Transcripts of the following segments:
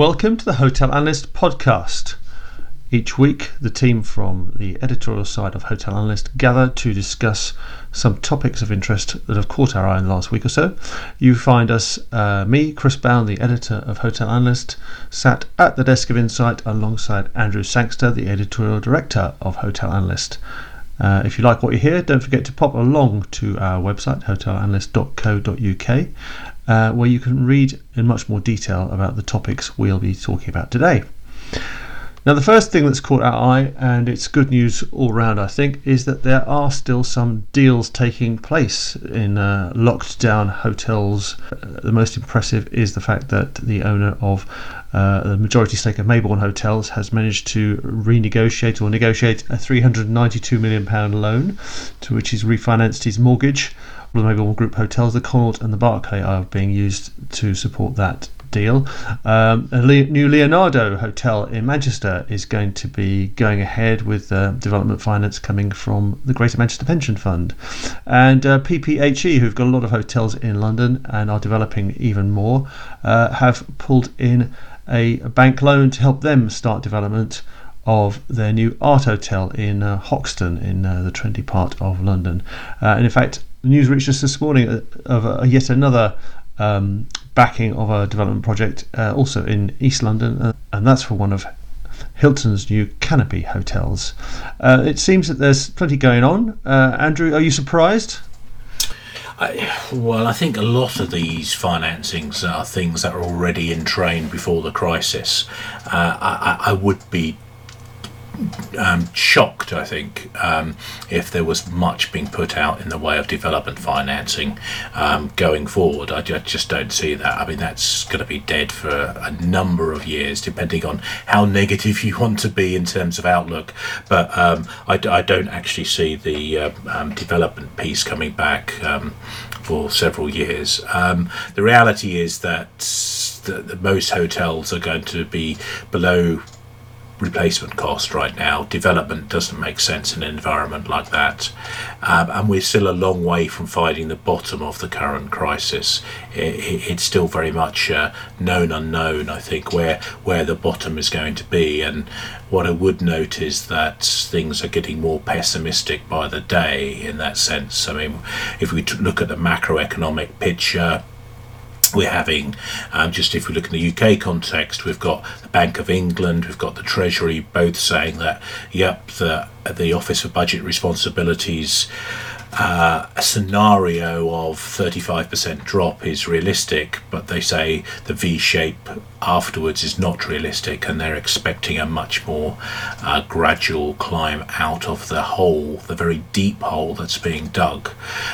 Welcome to the Hotel Analyst podcast. Each week, the team from the editorial side of Hotel Analyst gather to discuss some topics of interest that have caught our eye in the last week or so. You find us, uh, me, Chris Bown, the editor of Hotel Analyst, sat at the desk of Insight alongside Andrew Sangster, the editorial director of Hotel Analyst. Uh, if you like what you hear, don't forget to pop along to our website, hotelanalyst.co.uk, uh, where you can read in much more detail about the topics we'll be talking about today. Now, the first thing that's caught our eye, and it's good news all round, I think, is that there are still some deals taking place in uh, locked down hotels. Uh, the most impressive is the fact that the owner of uh, the majority stake of Maybourne Hotels has managed to renegotiate or negotiate a £392 million loan to which he's refinanced his mortgage. The Maybourne Group hotels, the Connaught and the Barclay, are being used to support that deal. Um, a Le- new Leonardo Hotel in Manchester is going to be going ahead with uh, development finance coming from the Greater Manchester Pension Fund. And uh, PPHE, who've got a lot of hotels in London and are developing even more, uh, have pulled in a bank loan to help them start development of their new art hotel in uh, Hoxton in uh, the trendy part of London. Uh, and in fact, the news reached us this morning of yet another um, backing of a development project uh, also in East London, uh, and that's for one of Hilton's new Canopy hotels. Uh, it seems that there's plenty going on. Uh, Andrew, are you surprised? I, well, I think a lot of these financings are things that are already in train before the crisis. Uh, I, I would be um, shocked, I think, um, if there was much being put out in the way of development financing um, going forward. I, just don't see that. I mean, that's going to be dead for a number of years, depending on how negative you want to be in terms of outlook. But um, I, I, don't actually see the uh, development piece coming back for several years. the reality is that most hotels are going to be below replacement cost right now. Development doesn't make sense in an environment like that. Um, and we're still a long way from finding the bottom of the current crisis. It, it, it's still very much uh, known unknown, I think, where, where the bottom is going to be. And what I would note is that things are getting more pessimistic by the day in that sense. I mean, if we look at the macroeconomic picture, we're having um, just if we look in the UK context, we've got the Bank of England, we've got the Treasury, both saying that yep, the the Office for Budget Responsibilities uh, a scenario of 35% drop is realistic, but they say the V shape afterwards is not realistic, and they're expecting a much more uh, gradual climb out of the hole, the very deep hole that's being dug.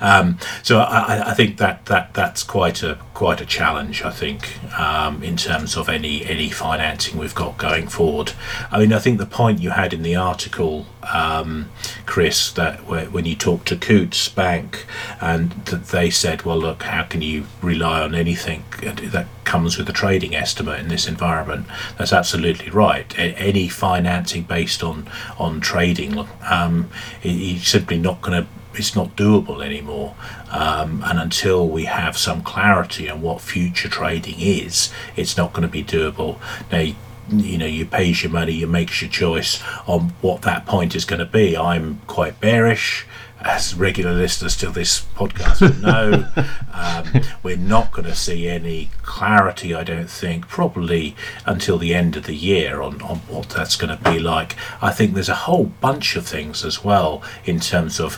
Um, so I, I, think that, that that's quite a quite a challenge. I think um, in terms of any any financing we've got going forward. I mean, I think the point you had in the article, um, Chris, that when you talked to Coutts Bank, and they said, well, look, how can you rely on anything that comes with a trading estimate in this environment. That's absolutely right. Any financing based on on trading, um, it's simply not going to. It's not doable anymore. Um, and until we have some clarity on what future trading is, it's not going to be doable. Now, you know you pays your money you makes your choice on what that point is going to be i'm quite bearish as regular listeners to this podcast will know, um, we're not going to see any clarity, I don't think, probably until the end of the year on, on what that's going to be like. I think there's a whole bunch of things as well in terms of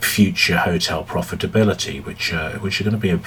future hotel profitability, which uh, which are going to be a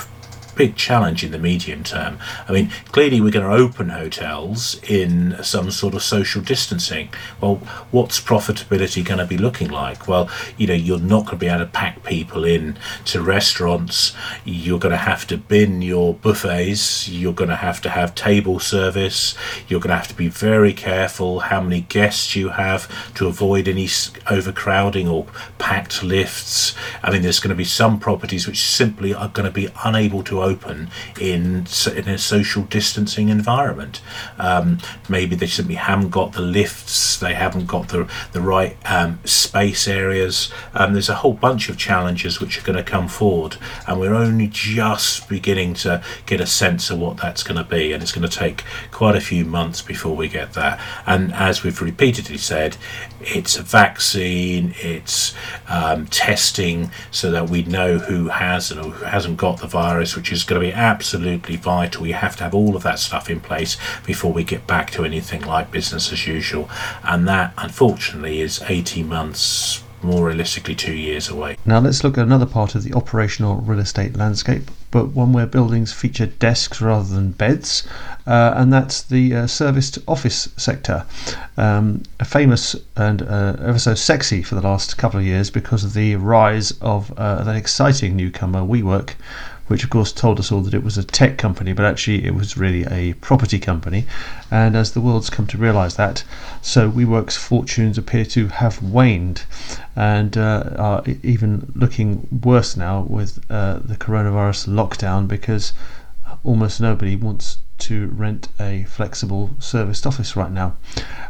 big challenge in the medium term. I mean, clearly we're going to open hotels in some sort of social distancing. Well, what's profitability going to be looking like? Well, you know, you're not going to be able to pack people in to restaurants. You're going to have to bin your buffets. You're going to have to have table service. You're going to have to be very careful how many guests you have to avoid any overcrowding or packed lifts. I mean, there's going to be some properties which simply are going to be unable to open in in a social distancing environment. Um, maybe they simply haven't got the lifts, they haven't got the the right um, space areas. Um, there's a whole bunch of challenges which are going to come forward, and we're only just beginning to get a sense of what that's going to be, and it's going to take quite a few months before we get that. And as we've repeatedly said, it's a vaccine, it's um, testing so that we know who has and who hasn't got the virus, which is going to be absolutely vital. We have to have all of that stuff in place before we get back to anything like business as usual. And that, unfortunately, is 18 months more realistically two years away. Now let's look at another part of the operational real estate landscape, but one where buildings feature desks rather than beds, uh, and that's the uh, serviced office sector. Um, famous and uh, ever so sexy for the last couple of years because of the rise of uh, that exciting newcomer WeWork which of course told us all that it was a tech company, but actually it was really a property company. And as the world's come to realise that, so WeWork's fortunes appear to have waned and uh, are even looking worse now with uh, the coronavirus lockdown because almost nobody wants to rent a flexible serviced office right now.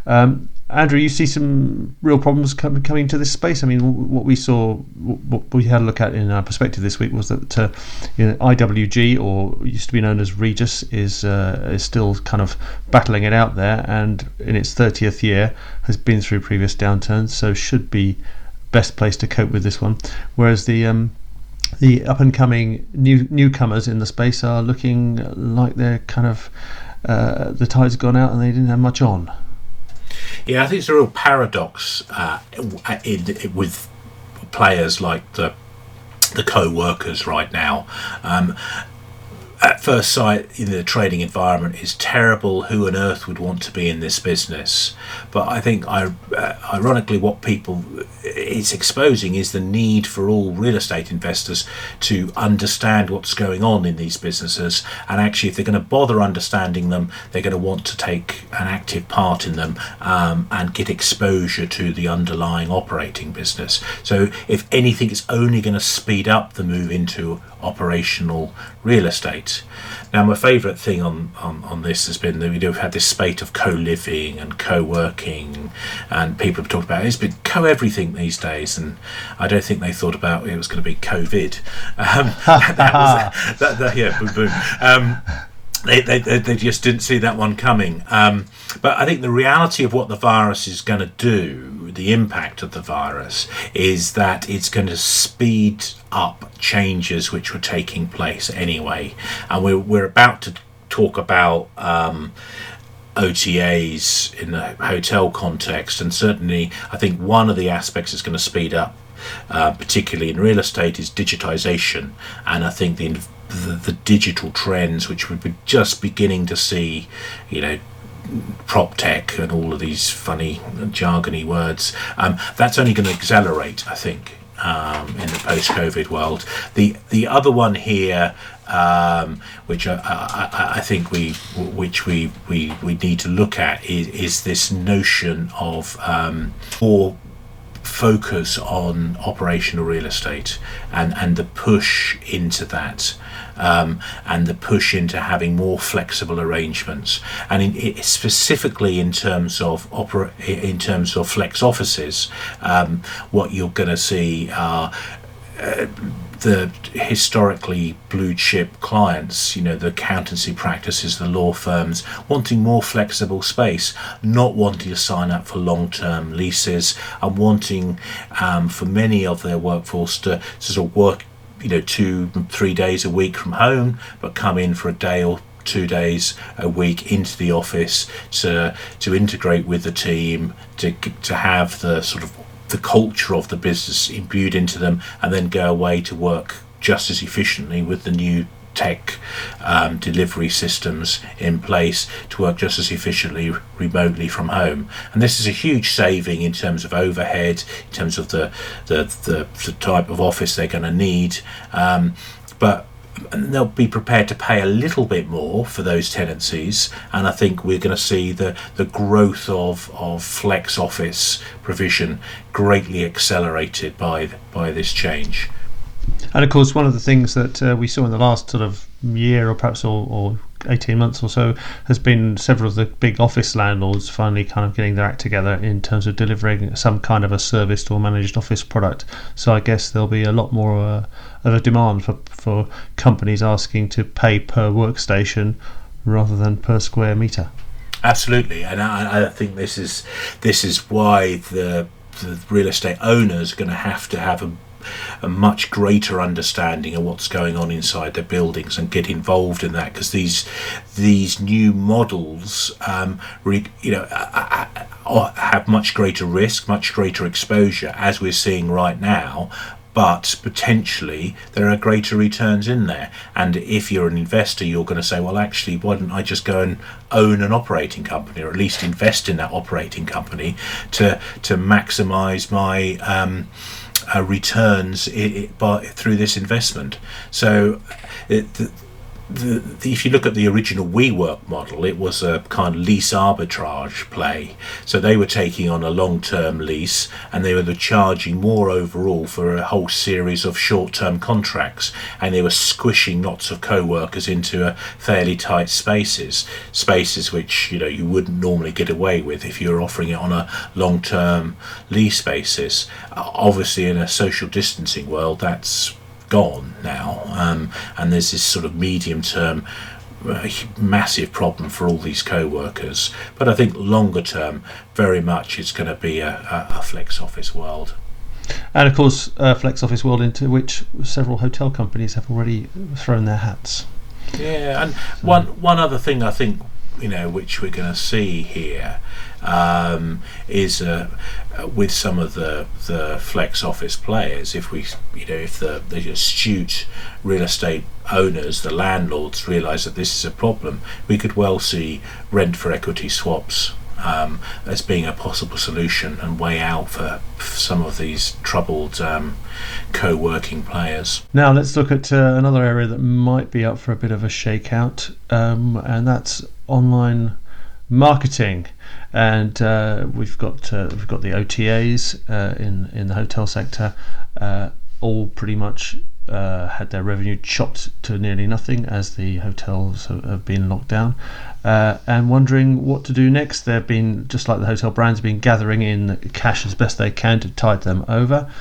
Um, Andrew, you see some real problems com- coming to this space. I mean, what we saw, what we had a look at in our perspective this week was that uh, you know, IWG, or used to be known as Regus, is uh, is still kind of battling it out there, and in its 30th year has been through previous downturns, so should be best place to cope with this one. Whereas the um, the up and coming new newcomers in the space are looking like they're kind of uh, the tide's gone out and they didn't have much on. Yeah, I think it's a real paradox uh, in, in, with players like the the co-workers right now. Um, at first sight, in the trading environment is terrible. Who on earth would want to be in this business? But I think, uh, ironically, what people it's exposing is the need for all real estate investors to understand what's going on in these businesses. And actually, if they're going to bother understanding them, they're going to want to take an active part in them um, and get exposure to the underlying operating business. So, if anything, it's only going to speed up the move into operational real estate. Now, my favourite thing on, on, on this has been that we've had this spate of co living and co working, and people have talked about it. It's been co everything these days, and I don't think they thought about it was going to be COVID. Um, that was, that, that, yeah, boom, boom. Um, they, they, they just didn't see that one coming. Um, but I think the reality of what the virus is going to do, the impact of the virus, is that it's going to speed up changes which were taking place anyway. And we're, we're about to talk about. Um, OTAs in the hotel context, and certainly I think one of the aspects that's going to speed up, uh, particularly in real estate, is digitization, and I think the the, the digital trends which we're just beginning to see, you know, prop tech and all of these funny jargony words. Um, that's only going to accelerate, I think, um, in the post-COVID world. The the other one here, um, which I, I, I, think we which we, we, we need to look at is, is this notion of um, more focus on operational real estate and, and the push into that um, and the push into having more flexible arrangements. And in, specifically in terms of opera, in terms of flex offices um, what you're going to see are uh, the historically blue chip clients, you know, the accountancy practices, the law firms, wanting more flexible space, not wanting to sign up for long term leases, and wanting um, for many of their workforce to, to sort of work, you know, two, three days a week from home, but come in for a day or two days a week into the office to to integrate with the team to to have the sort of the culture of the business imbued into them and then go away to work just as efficiently with the new tech um, delivery systems in place to work just as efficiently remotely from home. And this is a huge saving in terms of overhead, in terms of the the, the, the type of office they're going to need. Um, but they'll be prepared to pay a little bit more for those tenancies and I think we're going to see the, the growth of, of flex office provision greatly accelerated by by this change. And of course, one of the things that uh, we saw in the last sort of year or perhaps or, or 18 months or so has been several of the big office landlords finally kind of getting their act together in terms of delivering some kind of a serviced or managed office product. So I guess there'll be a lot more uh, of a demand for, for companies asking to pay per workstation rather than per square meter. Absolutely, and I, I think this is this is why the the real estate owners are going to have to have a a much greater understanding of what's going on inside their buildings and get involved in that because these these new models um, re, you know have much greater risk much greater exposure as we're seeing right now but potentially there are greater returns in there. And if you're an investor, you're going to say, well, actually, why don't I just go and own an operating company, or at least invest in that operating company to to maximise my um, uh, returns it, it, by, through this investment. So. It, the, the, if you look at the original WeWork model, it was a kind of lease arbitrage play. So they were taking on a long term lease and they were charging more overall for a whole series of short term contracts. And they were squishing lots of co workers into a fairly tight spaces, spaces which you know you wouldn't normally get away with if you were offering it on a long term lease basis. Obviously, in a social distancing world, that's gone now, um, and there's this sort of medium term uh, massive problem for all these co-workers. But I think longer term, very much it's going to be a, a, a flex office world. And of course, uh, flex office world into which several hotel companies have already thrown their hats. Yeah, and one one other thing I think you know which we're going to see here um, is uh, with some of the the flex office players. If we, you know, if the, the astute real estate owners, the landlords, realise that this is a problem, we could well see rent for equity swaps um, as being a possible solution and way out for, some of these troubled um, co-working players. Now let's look at uh, another area that might be up for a bit of a shakeout, um, and that's online marketing, and uh, we've got uh, we've got the OTAs uh, in in the hotel sector, uh, all pretty much uh, had their revenue chopped to nearly nothing as the hotels have been locked down, uh, and wondering what to do next. They've been just like the hotel brands, been gathering in cash as best they can to tide them over.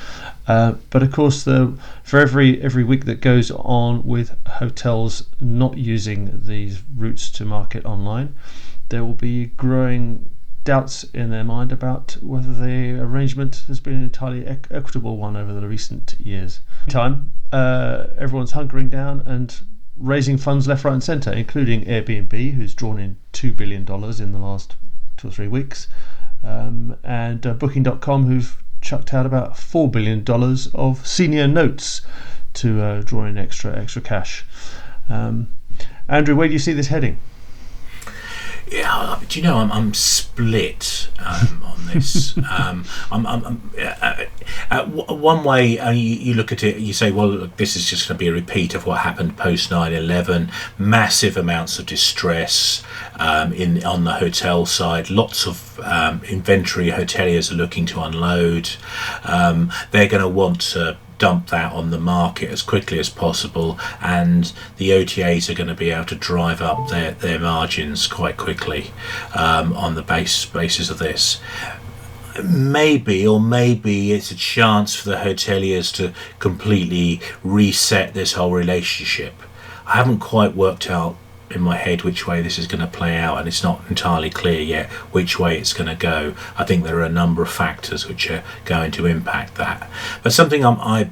Uh, but of course, the, for every every week that goes on with hotels not using these routes to market online, there will be growing doubts in their mind about whether the arrangement has been an entirely equitable one over the recent years. Time, uh, everyone's hunkering down and raising funds left, right, and centre, including Airbnb, who's drawn in two billion dollars in the last two or three weeks, um, and uh, Booking.com, who've chucked out about four billion dollars of senior notes to uh, draw in extra extra cash. Um, Andrew, where do you see this heading? Yeah, do you know I'm, I'm split um, on this. um, I'm, I'm, I'm uh, uh, one way uh, you, you, look at it, you say, well, look, this is just going to be a repeat of what happened post 9/11. Massive amounts of distress um, in on the hotel side. Lots of um, inventory hoteliers are looking to unload. Um, they're going to want to dump that on the market as quickly as possible, and the OTAs are going to be able to drive up their, their margins quite quickly um, on the base basis of this. Maybe, or maybe it's a chance for the hoteliers to completely reset this whole relationship. I haven't quite worked out in my head which way this is going to play out, and it's not entirely clear yet which way it's going to go. I think there are a number of factors which are going to impact that. But something I'm, I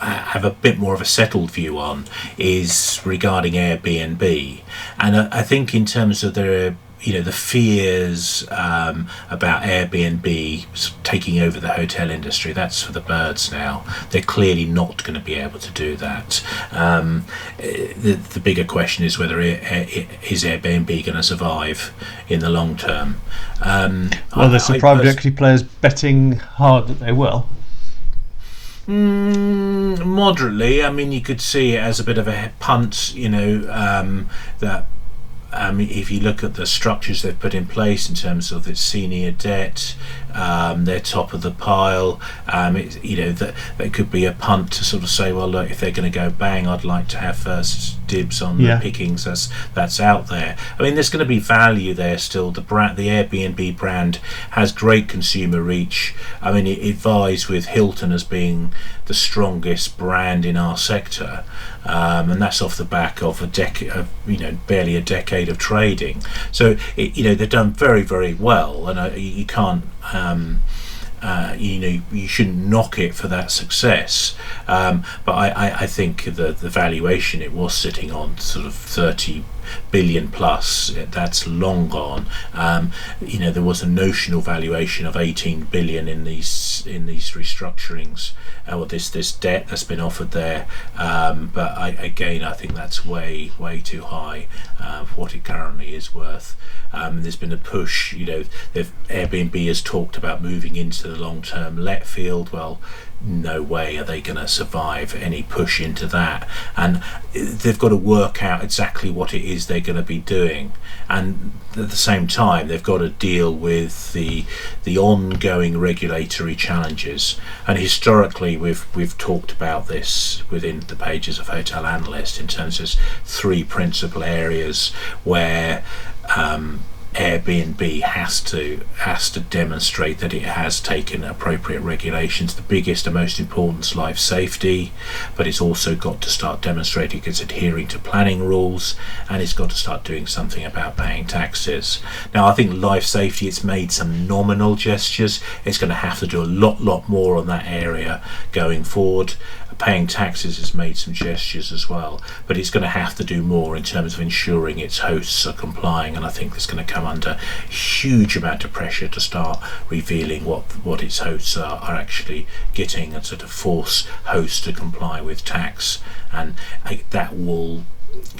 have a bit more of a settled view on is regarding Airbnb, and I, I think in terms of the you know the fears um, about Airbnb taking over the hotel industry. That's for the birds now. They're clearly not going to be able to do that. Um, the, the bigger question is whether it, it, is Airbnb going to survive in the long term. Um, well, there's some private equity players betting hard that they will. Mm, moderately. I mean, you could see it as a bit of a punt, you know, um, that um, if you look at the structures they've put in place in terms of its senior debt, Um, they're top of the pile. Um, it, you know that there could be a punt to sort of say, well, look, if they're going to go bang, I'd like to have first dibs on Yeah. the pickings that's that's out there. I mean, there's going to be value there still. The brand, the Airbnb brand, has great consumer reach. I mean, it, it vies with Hilton as being the strongest brand in our sector, um, and that's off the back of a decade, you know, barely a decade of trading. So, it, you know, they've done very, very well, and uh, you can't. Um, uh, you know, you shouldn't knock it for that success. Um, but I, I, I think the the valuation it was sitting on sort of thirty billion plus. That's long gone. Um, you know, there was a notional valuation of eighteen billion in these in these restructurings, uh, or this this debt that's been offered there. Um, but I, again, I think that's way way too high uh, for what it currently is worth. Um, there's been a push. You know, Airbnb has talked about moving into the long-term let field. Well, no way are they going to survive any push into that. And they've got to work out exactly what it is they're going to be doing. And at the same time, they've got to deal with the the ongoing regulatory challenges. And historically, we've we've talked about this within the pages of Hotel Analyst in terms of three principal areas where um, Airbnb has to has to demonstrate that it has taken appropriate regulations. The biggest and most important is life safety, but it's also got to start demonstrating it's adhering to planning rules, and it's got to start doing something about paying taxes. Now, I think life safety it's made some nominal gestures. It's going to have to do a lot, lot more on that area going forward. Paying taxes has made some gestures as well, but it's going to have to do more in terms of ensuring its hosts are complying. And I think it's going to come under huge amount of pressure to start revealing what what its hosts are, are actually getting and sort of force hosts to comply with tax. And that will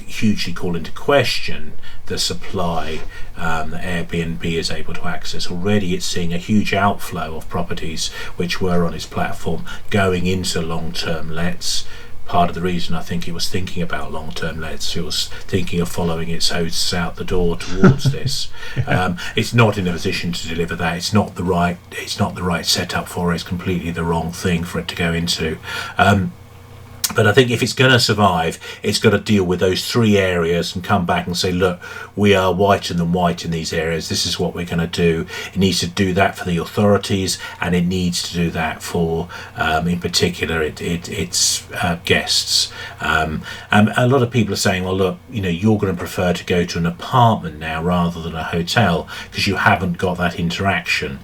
hugely call into question the supply um, that Airbnb is able to access. Already, it's seeing a huge outflow of properties which were on its platform going into long-term lets. Part of the reason I think it was thinking about long-term lets, it was thinking of following its hosts out the door towards this. Um, it's not in a position to deliver that. It's not the right. It's not the right setup for it. It's completely the wrong thing for it to go into. Um, but I think if it's going to survive, it's got to deal with those three areas and come back and say, look, we are whiter than white in these areas. This is what we're going to do. It needs to do that for the authorities, and it needs to do that for, um, in particular, it, it, its uh, guests. Um, and a lot of people are saying, well, look, you know, you're going to prefer to go to an apartment now rather than a hotel because you haven't got that interaction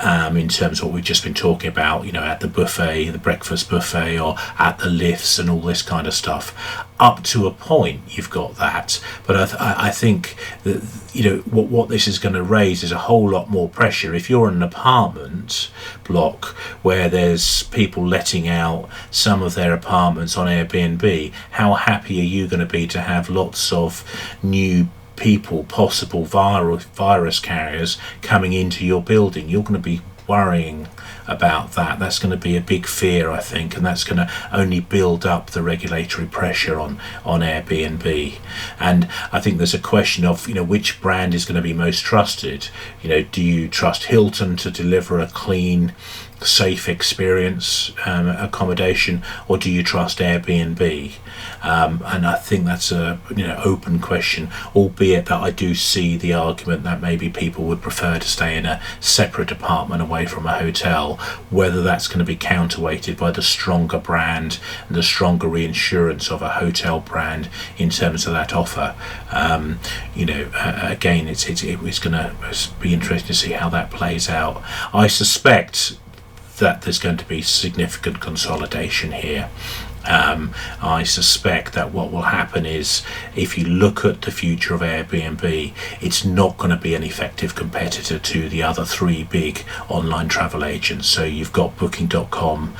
um, in terms of what we've just been talking about, you know, at the buffet, the breakfast buffet, or at the lifts and all this kind of stuff. Up to a point, you've got that, but I, th- I think that you know what what this is going to raise is a whole lot more pressure. If you're in an apartment block where there's people letting out some of their apartments on Airbnb, how happy are you going to be to have lots of new people, possible virus virus carriers coming into your building. You're going to be worrying about that. That's going to be a big fear, I think, and that's going to only build up the regulatory pressure on on Airbnb. And I think there's a question of you know which brand is going to be most trusted. You know, do you trust Hilton to deliver a clean safe experience um, accommodation or do you trust Airbnb? Um, and I think that's a you know open question albeit that I do see the argument that maybe people would prefer to stay in a separate apartment away from a hotel whether that's going to be counterweighted by the stronger brand and the stronger reinsurance of a hotel brand in terms of that offer. Um, you know uh, again it's it's, it's going to be interesting to see how that plays out. I suspect that there's going to be significant consolidation here. Um, I suspect that what will happen is if you look at the future of Airbnb, it's not going to be an effective competitor to the other three big online travel agents. So you've got Booking.com,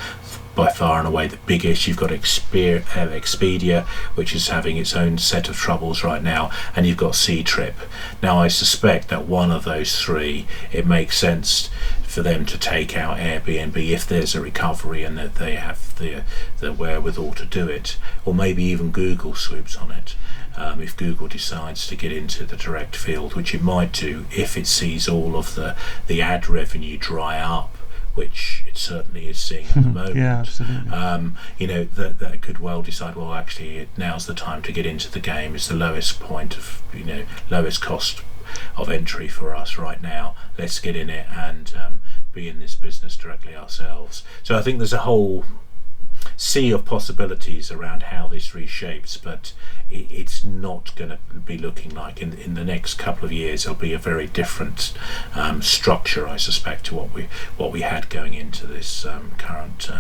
by far and away the biggest. You've got Exper- uh, Expedia, which is having its own set of troubles right now, and you've got Ctrip. Now, I suspect that one of those three, it makes sense for them to take out Airbnb if there's a recovery and that they have the the wherewithal to do it, or maybe even Google swoops on it. Um, if Google decides to get into the direct field, which it might do if it sees all of the, the ad revenue dry up which it certainly is seeing at the moment. yeah, absolutely. Um, you know that that could well decide. Well, actually, now's the time to get into the game. It's the lowest point of you know lowest cost of entry for us right now. Let's get in it and um, be in this business directly ourselves. So I think there's a whole sea of possibilities around how this reshapes, but it, it's not going to be looking like in in the next couple of years. It'll be a very different um, structure, I suspect, to what we what we had going into this um, current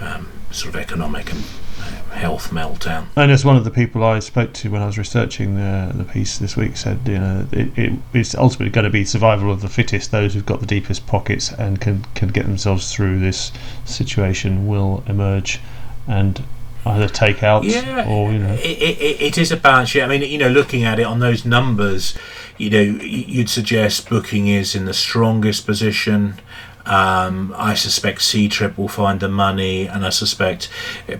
um, sort of economic and uh, health meltdown. And as one of the people I spoke to when I was researching the the piece this week said, you know, it, it, it's ultimately going to be survival of the fittest. Those who've got the deepest pockets and can can get themselves through this situation will emerge and either take out Yeah, or you know. it, it, it is a balance. Yeah, I mean, you know, looking at it on those numbers, you know, you'd suggest Booking is in the strongest position. Um, I suspect Ctrip will find the money, and I suspect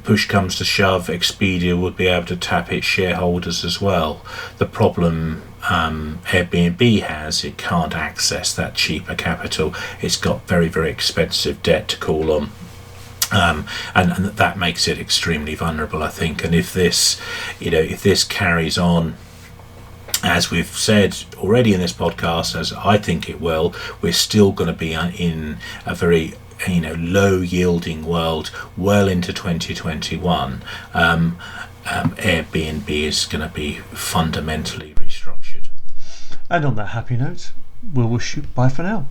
push comes to shove, Expedia would be able to tap its shareholders as well. The problem um, Airbnb has, it can't access that cheaper capital. It's got very, very expensive debt to call on. Um, and, and that makes it extremely vulnerable, I think. And if this, you know, if this carries on as we've said already in this podcast, as I think it will, we're still going to be in a very you know low yielding world well into 2021. Um, um, Airbnb is going to be fundamentally restructured. And on that happy note, we'll wish you bye for now.